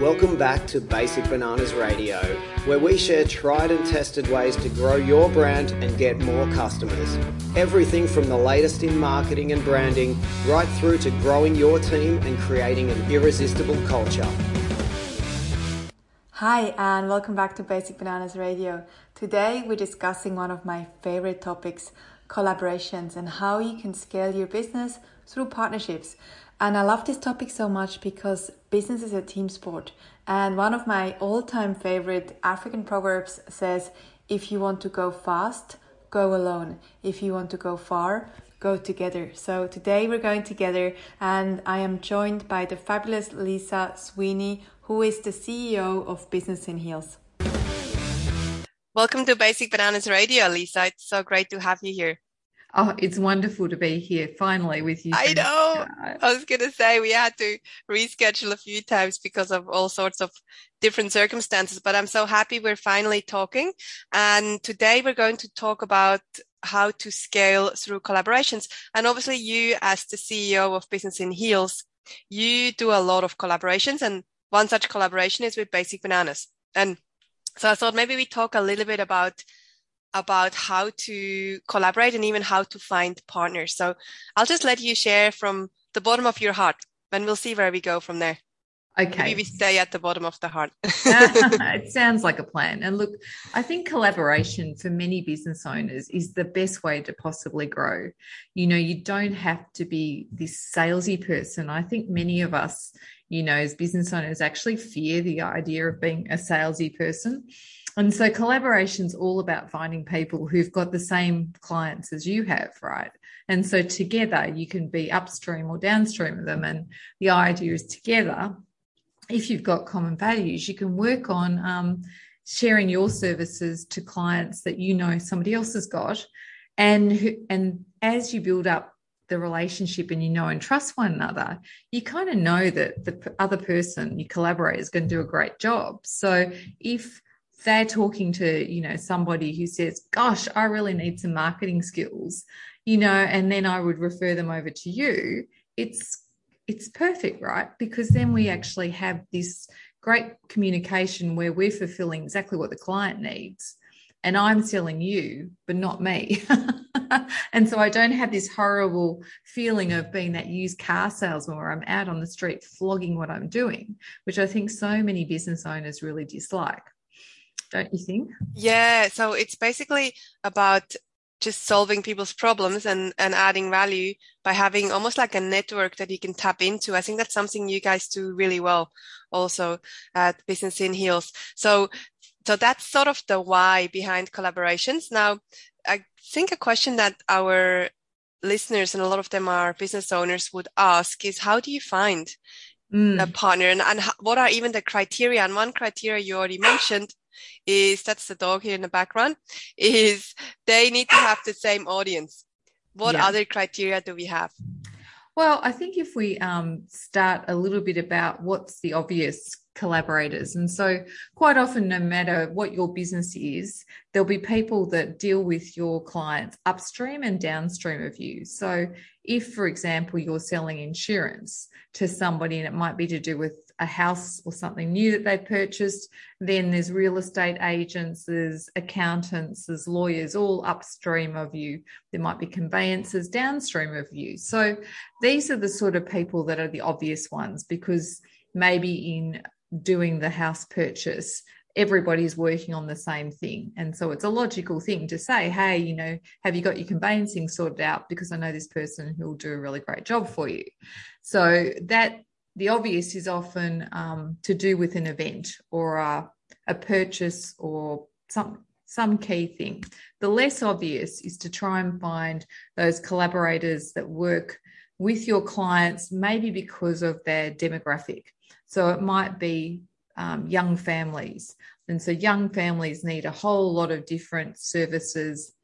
Welcome back to Basic Bananas Radio, where we share tried and tested ways to grow your brand and get more customers. Everything from the latest in marketing and branding, right through to growing your team and creating an irresistible culture. Hi, and welcome back to Basic Bananas Radio. Today, we're discussing one of my favorite topics collaborations and how you can scale your business through partnerships. And I love this topic so much because business is a team sport. And one of my all time favorite African proverbs says, if you want to go fast, go alone. If you want to go far, go together. So today we're going together and I am joined by the fabulous Lisa Sweeney, who is the CEO of Business in Heels. Welcome to Basic Bananas Radio, Lisa. It's so great to have you here. Oh, it's wonderful to be here finally with you. I know. I was going to say we had to reschedule a few times because of all sorts of different circumstances, but I'm so happy we're finally talking. And today we're going to talk about how to scale through collaborations. And obviously you as the CEO of Business in Heels, you do a lot of collaborations and one such collaboration is with Basic Bananas. And so I thought maybe we talk a little bit about about how to collaborate and even how to find partners. So I'll just let you share from the bottom of your heart and we'll see where we go from there. Okay. Maybe we stay at the bottom of the heart. it sounds like a plan. And look, I think collaboration for many business owners is the best way to possibly grow. You know, you don't have to be this salesy person. I think many of us, you know, as business owners actually fear the idea of being a salesy person. And so collaboration's all about finding people who've got the same clients as you have, right? And so together you can be upstream or downstream of them. And the idea is together, if you've got common values, you can work on um, sharing your services to clients that you know somebody else has got. And, and as you build up the relationship and you know and trust one another, you kind of know that the other person you collaborate is going to do a great job. So if they're talking to you know somebody who says gosh i really need some marketing skills you know and then i would refer them over to you. It's it's perfect right? Because then we mm. actually have this great communication where we're fulfilling exactly what the client needs. And i'm selling you but not me. And so i don't have this horrible feeling of being that used car salesman where i'm out on the street flogging what i'm doing which i think so many business owners really dislike don't you think? Yeah. So it's basically about just solving people's problems and, and adding value by having almost like a network that you can tap into. I think that's something you guys do really well also at Business in Heels. So, so that's sort of the why behind collaborations. Now, I think a question that our listeners and a lot of them are business owners would ask is how do you find mm. a partner and, and what are even the criteria? And one criteria you already mentioned is that's the dog here in the background is they need to have the same audience. What yeah. other criteria do we have? Well i think if we um, start a little bit about what's the obvious collaborators and so quite often no matter what your business is there'll be people that deal with your clients upstream and downstream of you. So if for example you're selling insurance to somebody and it might be to do with a house or something new that they've purchased. Then there's real estate agents, there's accountants, there's lawyers all upstream of you. There might be conveyancers downstream of you. So these are the sort of people that are the obvious ones because maybe in doing the house purchase, everybody's working on the same thing. And so it's a logical thing to say, hey, you know, have you got your conveyancing sorted out? Because I know this person who will do a really great job for you. So that the obvious is often um, to do with an event or a, a purchase or some some key thing. The less obvious is to try and find those collaborators that work with your clients, maybe because of their demographic. So it might be um, young families. And so young families need a whole lot of different services.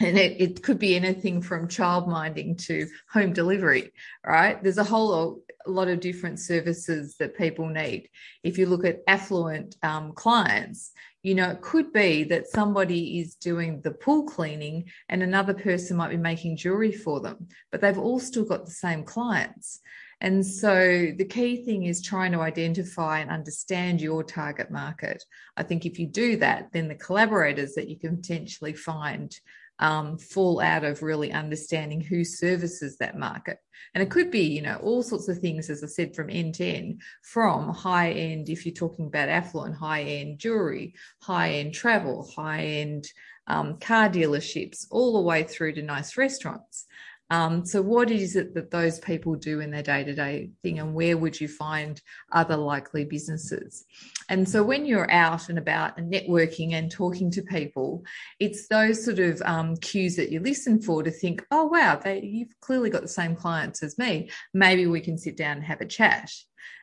And it, it could be anything from child minding to home delivery, right? There's a whole lot of different services that people need. If you look at affluent um, clients, you know, it could be that somebody is doing the pool cleaning and another person might be making jewelry for them, but they've all still got the same clients. And so the key thing is trying to identify and understand your target market. I think if you do that, then the collaborators that you can potentially find um, fall out of really understanding who services that market. And it could be, you know, all sorts of things, as I said, from end to end, from high end, if you're talking about affluent, high end jewelry, high end travel, high end um, car dealerships, all the way through to nice restaurants. Um, so, what is it that those people do in their day to day thing, and where would you find other likely businesses? And so, when you're out and about and networking and talking to people, it's those sort of um, cues that you listen for to think, oh, wow, they, you've clearly got the same clients as me. Maybe we can sit down and have a chat.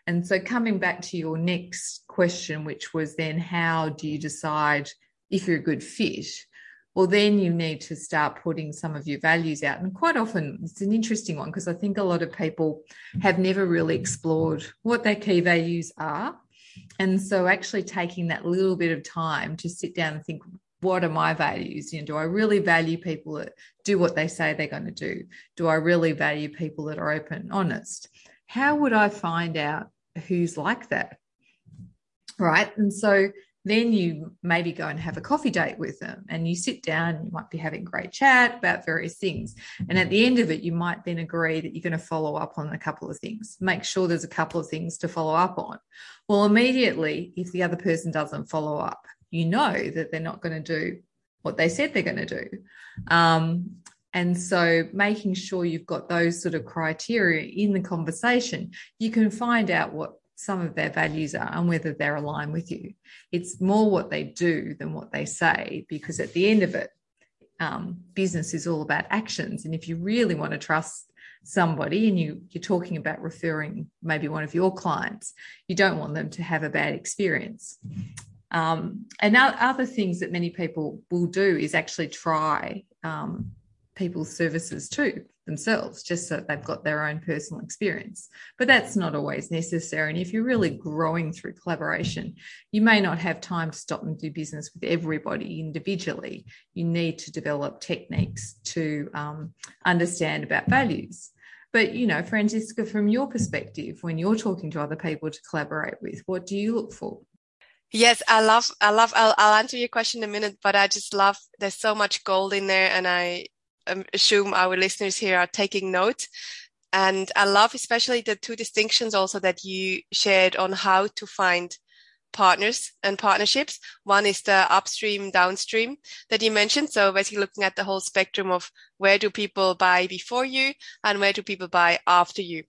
And so, coming back to your next question, which was then, how do you decide if you're a good fit? Well, then you need to start putting some of your values out. And quite often, it's an interesting one because I think a lot of people have never really explored what their key values are. And so, actually taking that little bit of time to sit down and think, what are my values? You know, do I really value people that do what they say they're going to do? Do I really value people that are open, honest? How would I find out who's like that? Right. And so then you maybe go and have a coffee date with them and you sit down you might be having great chat about various things. And at the end of it you might then agree that you're going to follow up on a couple of things. Make sure there's a couple of things to follow up on. Well immediately if the other person doesn't follow up you know that they're not going to do what they said they're going to do. Um, and so making sure you've got those sort of criteria in the conversation you can find out what some of their values are and whether they're aligned with you. It's more what they do than what they say, because at the end of it, um, business is all about actions. And if you really want to trust somebody and you, you're talking about referring maybe one of your clients, you don't want them to have a bad experience. Um, and other things that many people will do is actually try um, people's services too themselves, just so they've got their own personal experience. But that's not always necessary. And if you're really growing through collaboration, you may not have time to stop and do business with everybody individually. You need to develop techniques to um, understand about values. But you know, Francisca, from your perspective, when you're talking to other people to collaborate with, what do you look for? Yes, I love, I love, I'll, I'll answer your question in a minute, but I just love, there's so much gold in there. And I um, assume our listeners here are taking note. And I love especially the two distinctions also that you shared on how to find partners and partnerships. One is the upstream, downstream that you mentioned. So basically looking at the whole spectrum of where do people buy before you and where do people buy after you.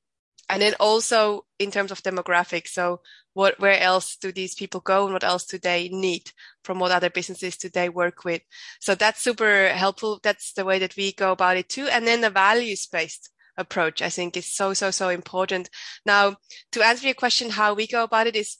And then also in terms of demographics. So what, where else do these people go and what else do they need from what other businesses do they work with? So that's super helpful. That's the way that we go about it too. And then the values based approach, I think is so, so, so important. Now to answer your question, how we go about it is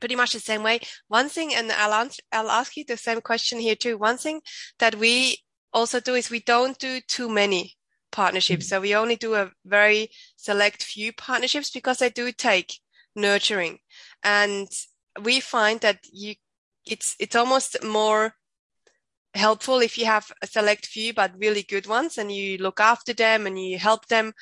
pretty much the same way. One thing, and I'll, answer, I'll ask you the same question here too. One thing that we also do is we don't do too many partnerships. Mm-hmm. So we only do a very select few partnerships because they do take nurturing. And we find that you, it's, it's almost more helpful if you have a select few, but really good ones and you look after them and you help them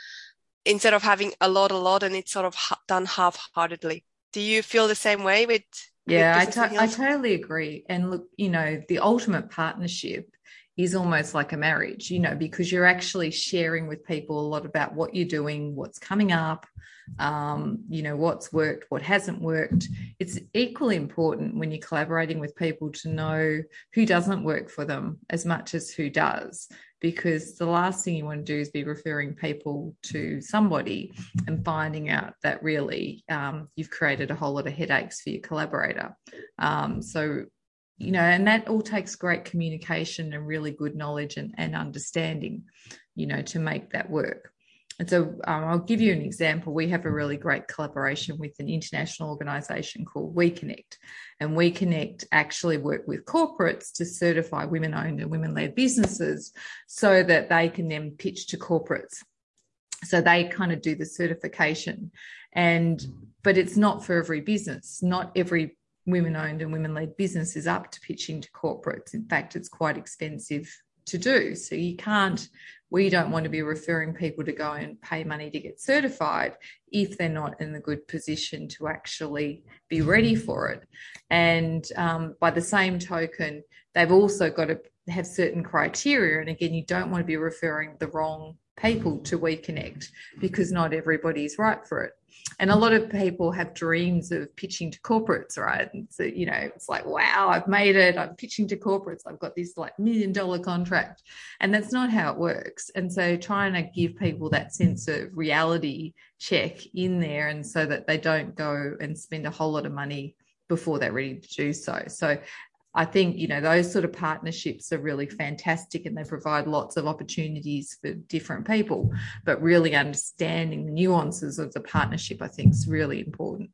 instead of having a lot, a lot and it's sort of done half heartedly. Do you feel the same way with? Yeah, with I, to- I totally agree. And look, you know, the ultimate partnership is almost like a marriage, you know, because you're actually sharing with people a lot about what you're doing, what's coming up, um, you know, what's worked, what hasn't worked. It's equally important when you're collaborating with people to know who doesn't work for them as much as who does, because the last thing you want to do is be referring people to somebody and finding out that really um, you've created a whole lot of headaches for your collaborator. Um, so you know, and that all takes great communication and really good knowledge and, and understanding, you know, to make that work. And so um, I'll give you an example. We have a really great collaboration with an international organization called WeConnect. And WeConnect actually work with corporates to certify women owned and women led businesses so that they can then pitch to corporates. So they kind of do the certification. And, but it's not for every business. Not every women owned and women led businesses up to pitching to corporates. In fact, it's quite expensive to do. So you can't, we don't want to be referring people to go and pay money to get certified if they're not in the good position to actually be ready for it. And um, by the same token, they've also got to have certain criteria. And again, you don't want to be referring the wrong people to WeConnect because not everybody's right for it. And a lot of people have dreams of pitching to corporates, right? And so, you know, it's like, wow, I've made it. I'm pitching to corporates. I've got this like million dollar contract. And that's not how it works. And so trying to give people that sense of reality check in there and so that they don't go and spend a whole lot of money before they're ready to do so. So I think, you know, those sort of partnerships are really fantastic and they provide lots of opportunities for different people. But really understanding the nuances of the partnership, I think, is really important.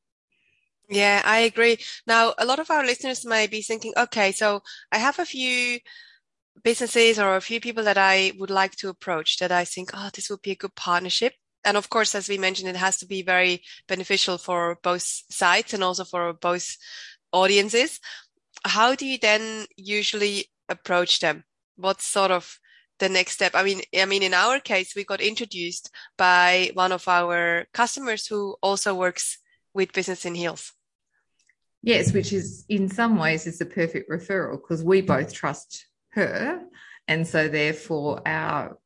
Yeah, I agree. Now, a lot of our listeners may be thinking, okay, so I have a few businesses or a few people that I would like to approach that I think, oh, this would be a good partnership. And of course, as we mentioned, it has to be very beneficial for both sides and also for both audiences how do you then usually approach them? What's sort of the next step? I mean, I mean, in our case, we got introduced by one of our customers who also works with Business in Heels. Yes, which is in some ways is the perfect referral because we both trust her, and so therefore our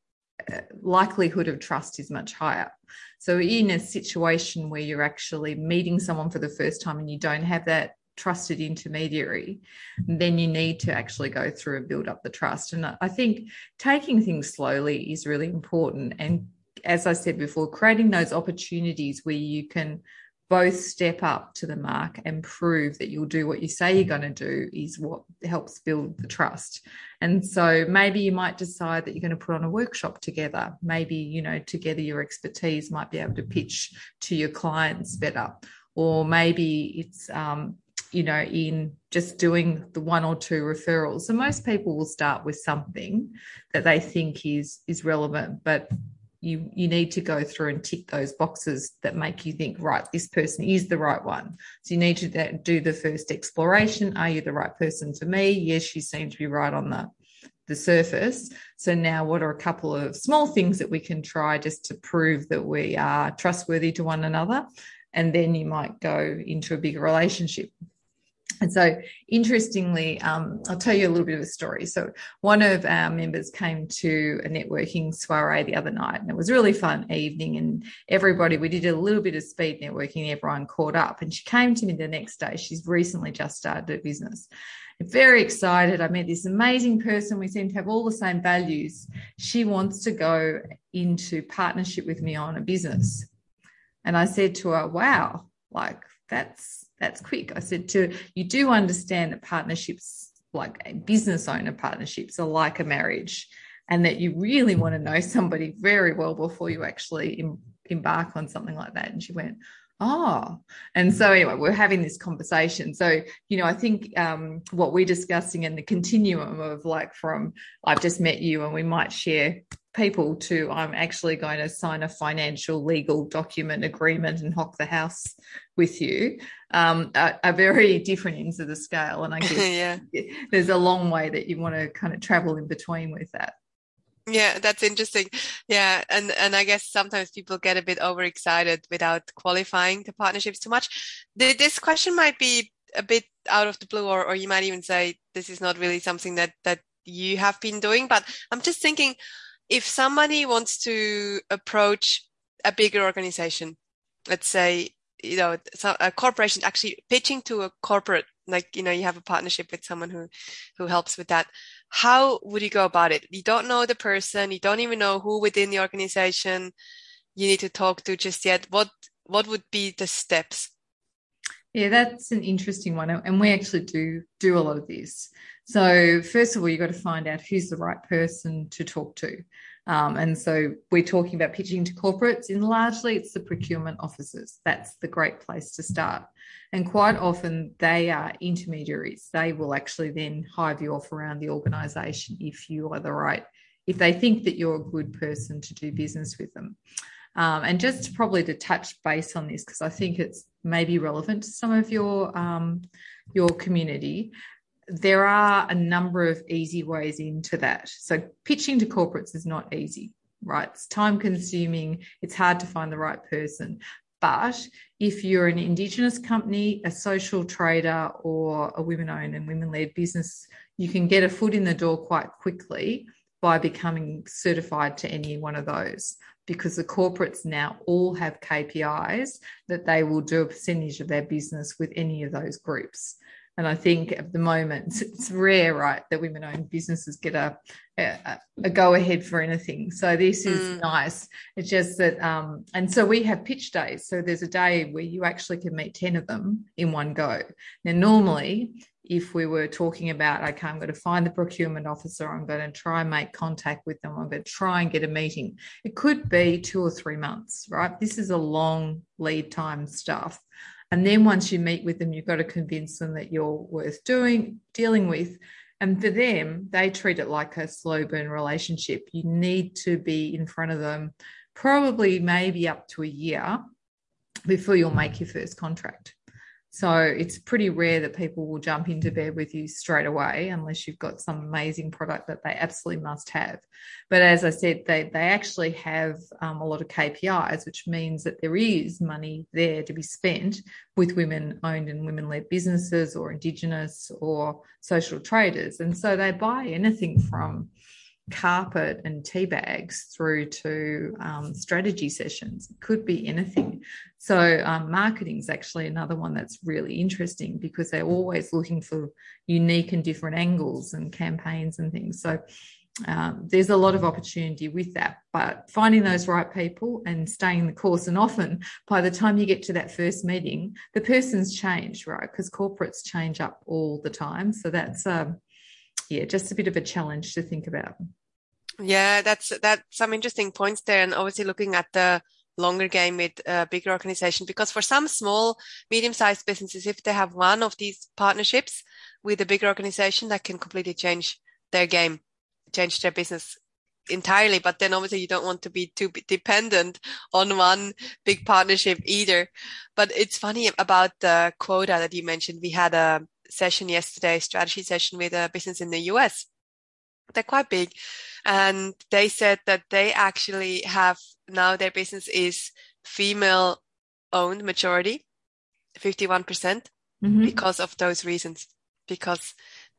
uh, likelihood of trust is much higher. So in a situation where you're actually meeting someone for the first time and you don't have that trusted intermediary, then you need to actually go through and build up the trust. And I think taking things slowly is really important. And as I said before, creating those opportunities where you can both step up to the mark and prove that you'll do what you say you're going to do is what helps build the trust. And so maybe you might decide that you're going to put on a workshop together. Maybe, you know, together your expertise might be able to pitch to your clients better. Or maybe it's um, you know, in just doing the one or two referrals. So most people will start with something that they think is is relevant, but you you need to go through and tick those boxes that make you think right this person is the right one. So you need to do the first exploration. Are you the right person for me? Yes you seem to be right on the the surface. So now what are a couple of small things that we can try just to prove that we are trustworthy to one another? And then you might go into a bigger relationship and so, interestingly, um, I'll tell you a little bit of a story. So, one of our members came to a networking soiree the other night, and it was a really fun evening. And everybody, we did a little bit of speed networking, everyone caught up. And she came to me the next day. She's recently just started a business. Very excited. I met this amazing person. We seem to have all the same values. She wants to go into partnership with me on a business. And I said to her, Wow, like that's that's quick. I said to you do understand that partnerships, like business owner partnerships, are like a marriage, and that you really want to know somebody very well before you actually em- embark on something like that. And she went, Oh, and so anyway, we're having this conversation. So, you know, I think um, what we're discussing in the continuum of like from I've just met you and we might share people to I'm actually going to sign a financial legal document agreement and hock the house with you um, are, are, very different ends of the scale. And I guess yeah. there's a long way that you want to kind of travel in between with that. Yeah, that's interesting. Yeah, and and I guess sometimes people get a bit overexcited without qualifying the partnerships too much. The, this question might be a bit out of the blue, or or you might even say this is not really something that that you have been doing. But I'm just thinking, if somebody wants to approach a bigger organization, let's say, you know, a corporation actually pitching to a corporate, like, you know, you have a partnership with someone who, who helps with that. How would you go about it? You don't know the person. You don't even know who within the organization you need to talk to just yet. What, what would be the steps? Yeah, that's an interesting one. And we actually do do a lot of this. So, first of all, you've got to find out who's the right person to talk to. Um, and so we're talking about pitching to corporates, and largely it's the procurement officers. That's the great place to start. And quite often they are intermediaries. They will actually then hive you off around the organisation if you are the right, if they think that you're a good person to do business with them. Um, and just probably to touch base on this, because I think it's maybe relevant to some of your um, your community there are a number of easy ways into that. So pitching to corporates is not easy, right? It's time consuming. It's hard to find the right person. But if you're an Indigenous company, a social trader, or a women owned and women led business, you can get a foot in the door quite quickly by becoming certified to any one of those because the corporates now all have KPIs that they will do a percentage of their business with any of those groups. And I think at the moment it's rare, right, that women owned businesses get a, a, a, go ahead for anything. So this is mm. nice. It's just that, um, and so we have pitch days. So there's a day where you actually can meet 10 of them in one go. Now, normally, if we were talking about, okay, I'm going to find the procurement officer, I'm going to try and make contact with them, I'm going to try and get a meeting. It could be two or three months, right? This is a long lead time stuff. And then once you meet with them, you've got to convince them that you're worth doing, dealing with. And for them, they treat it like a slow burn relationship. You need to be in front of them probably maybe up to a year before you'll make your first contract. So it's pretty rare that people will jump into bed with you straight away unless you've got some amazing product that they absolutely must have. But as I said, they, they actually have um, a lot of KPIs, which means that there is money there to be spent with women owned and women led businesses or Indigenous or social traders. And so they buy anything from carpet and tea bags through to um, strategy sessions. It could be anything. So, um, marketing is actually another one that's really interesting because they're always looking for unique and different angles and campaigns and things. So, um, there's a lot of opportunity with that, but finding those right people and staying the course. And often, by the time you get to that first meeting, the person's changed, right? Because corporates change up all the time. So that's um, yeah, just a bit of a challenge to think about. Yeah, that's that's some interesting points there, and obviously looking at the longer game with a bigger organization because for some small medium-sized businesses if they have one of these partnerships with a bigger organization that can completely change their game change their business entirely. But then obviously you don't want to be too dependent on one big partnership either. But it's funny about the quota that you mentioned. We had a session yesterday strategy session with a business in the US they're quite big. And they said that they actually have now their business is female owned majority 51% mm hmm because of those reasons. Because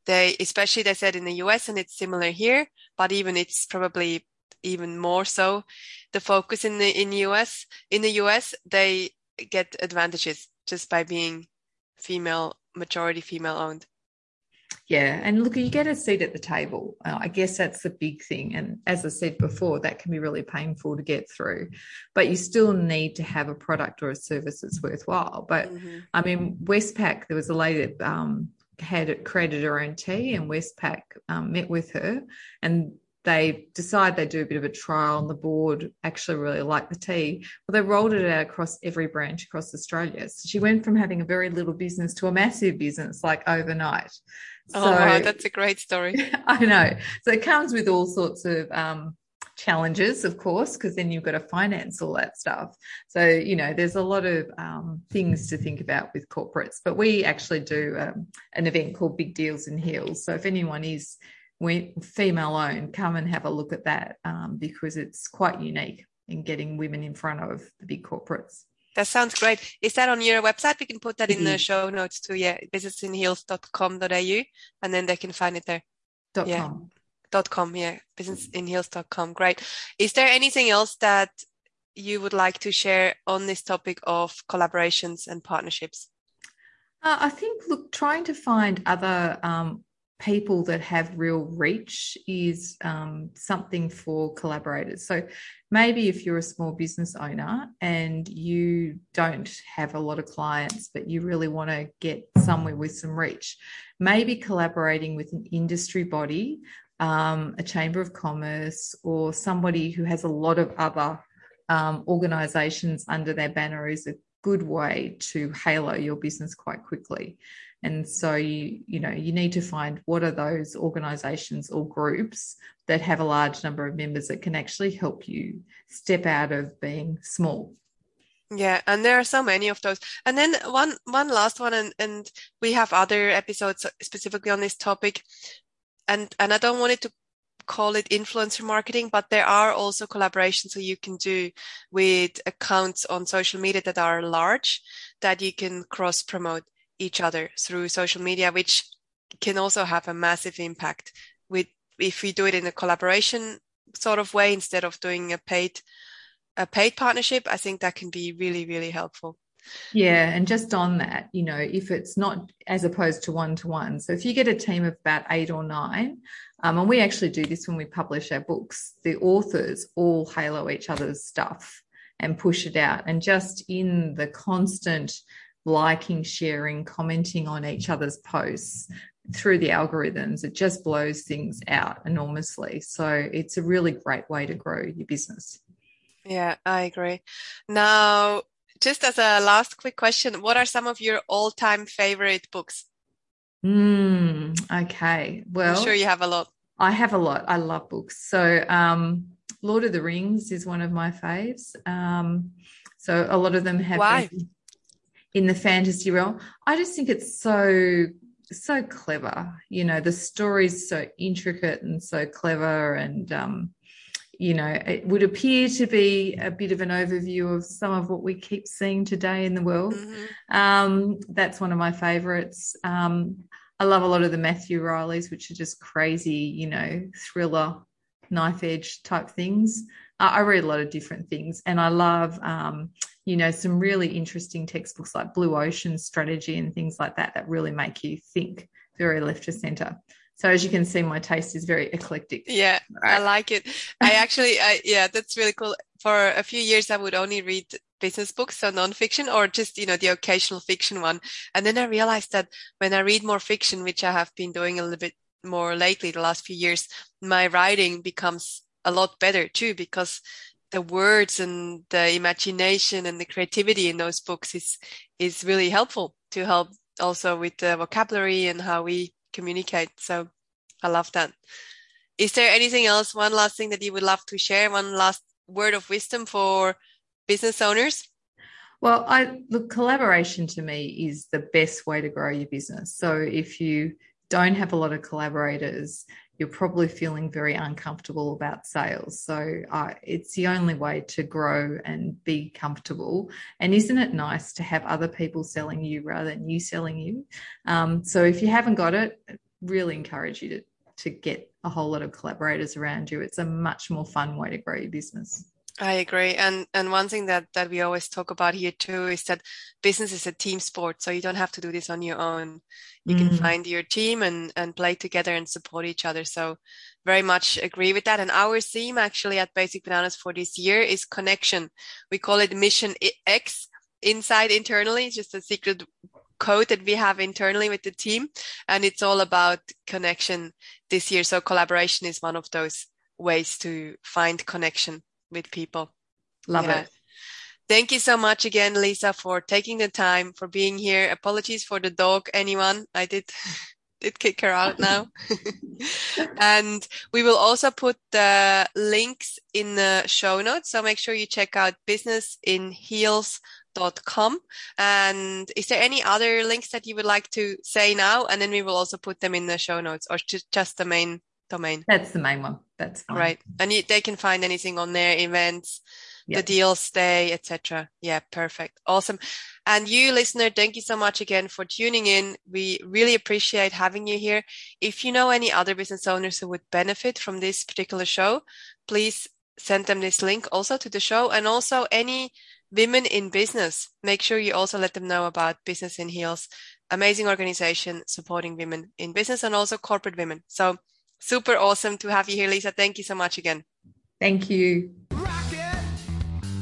they especially they said in the US and it's similar here but even it's probably even more so the focus in the in US in the US they get advantages just by being female majority female owned yeah, and look, you get a seat at the table. Uh, I guess that's the big thing. And as I said before, that can be really painful to get through, but you still need to have a product or a service that's worthwhile. But mm-hmm. I mean, Westpac, there was a lady that um, had created her own tea, and Westpac um, met with her, and they decide they do a bit of a trial and the board actually really like the tea. Well, they rolled it out across every branch across Australia. So she went from having a very little business to a massive business like overnight. Oh, so, wow, that's a great story. I know. So it comes with all sorts of um, challenges, of course, because then you've got to finance all that stuff. So, you know, there's a lot of um, things to think about with corporates. But we actually do um, an event called Big Deals in Heels. So if anyone is female owned, come and have a look at that um, because it's quite unique in getting women in front of the big corporates. That sounds great. Is that on your website? We can put that in the show notes too. Yeah, businessinheels.com.au and then they can find it there. Dot yeah. com. Dot com, yeah. Businessinheels.com. Great. Is there anything else that you would like to share on this topic of collaborations and partnerships? Uh, I think, look, trying to find other um, people that have real reach is um, something for collaborators. So maybe if you're a small business owner and you don't have a lot of clients, but you really want to get somewhere with some reach, maybe collaborating with an industry body, um, a chamber of commerce, or somebody who has a lot of other um, organizations under their banner is a good way to halo your business quite quickly. And so you, you know, you need to find what are those organizations or groups that have a large number of members that can actually help you step out of being small. Yeah, and there are so many of those. And then one one last one, and and we have other episodes specifically on this topic. And and I don't want it to call it influencer marketing, but there are also collaborations that you can do with accounts on social media that are large that you can cross promote each other through social media, which can also have a massive impact with if we do it in a collaboration sort of way instead of doing a paid a paid partnership, I think that can be really, really helpful. Yeah, and just on that, you know, if it's not as opposed to one to one. So if you get a team of about eight or nine, um, and we actually do this when we publish our books, the authors all halo each other's stuff and push it out. And just in the constant liking, sharing, commenting on each other's posts through the algorithms, it just blows things out enormously. So it's a really great way to grow your business. Yeah, I agree. Now, just as a last quick question, what are some of your all-time favorite books? Mm, okay. Well, I'm sure you have a lot. I have a lot. I love books. So, um, Lord of the Rings is one of my faves. Um, so a lot of them have Why? In the fantasy realm. I just think it's so so clever. You know, the story's so intricate and so clever and um, you know, it would appear to be a bit of an overview of some of what we keep seeing today in the world. Mm-hmm. Um, that's one of my favorites. Um, I love a lot of the Matthew Reillys, which are just crazy, you know, thriller, knife edge type things. Uh, I read a lot of different things, and I love, um, you know, some really interesting textbooks like Blue Ocean Strategy and things like that that really make you think very left to center. So as you can see, my taste is very eclectic. Yeah, right. I like it. I actually, I, yeah, that's really cool. For a few years, I would only read business books, so nonfiction or just, you know, the occasional fiction one. And then I realized that when I read more fiction, which I have been doing a little bit more lately, the last few years, my writing becomes a lot better too, because the words and the imagination and the creativity in those books is, is really helpful to help also with the vocabulary and how we communicate. So I love that. Is there anything else, one last thing that you would love to share? One last word of wisdom for business owners? Well, I look, collaboration to me is the best way to grow your business. So if you don't have a lot of collaborators, you're probably feeling very uncomfortable about sales. So uh, it's the only way to grow and be comfortable. And isn't it nice to have other people selling you rather than you selling you? Um, so if you haven't got it, really encourage you to to get a whole lot of collaborators around you. It's a much more fun way to grow your business. I agree. And and one thing that that we always talk about here too is that business is a team sport. So you don't have to do this on your own. You mm. can find your team and and play together and support each other. So very much agree with that. And our theme actually at Basic Bananas for this year is connection. We call it Mission X inside internally, just a secret code that we have internally with the team. And it's all about connection this year. So collaboration is one of those ways to find connection with people. Love yeah. it. Thank you so much again, Lisa, for taking the time for being here. Apologies for the dog, anyone. I did did kick her out now. and we will also put the links in the show notes. So make sure you check out businessinheels.com. And is there any other links that you would like to say now? And then we will also put them in the show notes or just, just the main domain. That's the main one. That's fine. right. And you, they can find anything on their events, yep. the deals day, etc. Yeah, perfect. Awesome. And you listener, thank you so much again for tuning in. We really appreciate having you here. If you know any other business owners who would benefit from this particular show, please send them this link also to the show and also any women in business. Make sure you also let them know about Business in Heels, amazing organization supporting women in business and also corporate women. So super awesome to have you here, Lisa. Thank you so much again. Thank you.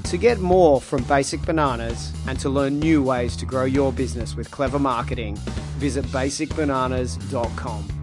To get more from Basic Bananas and to learn new ways to grow your business with clever marketing, visit basicbananas.com.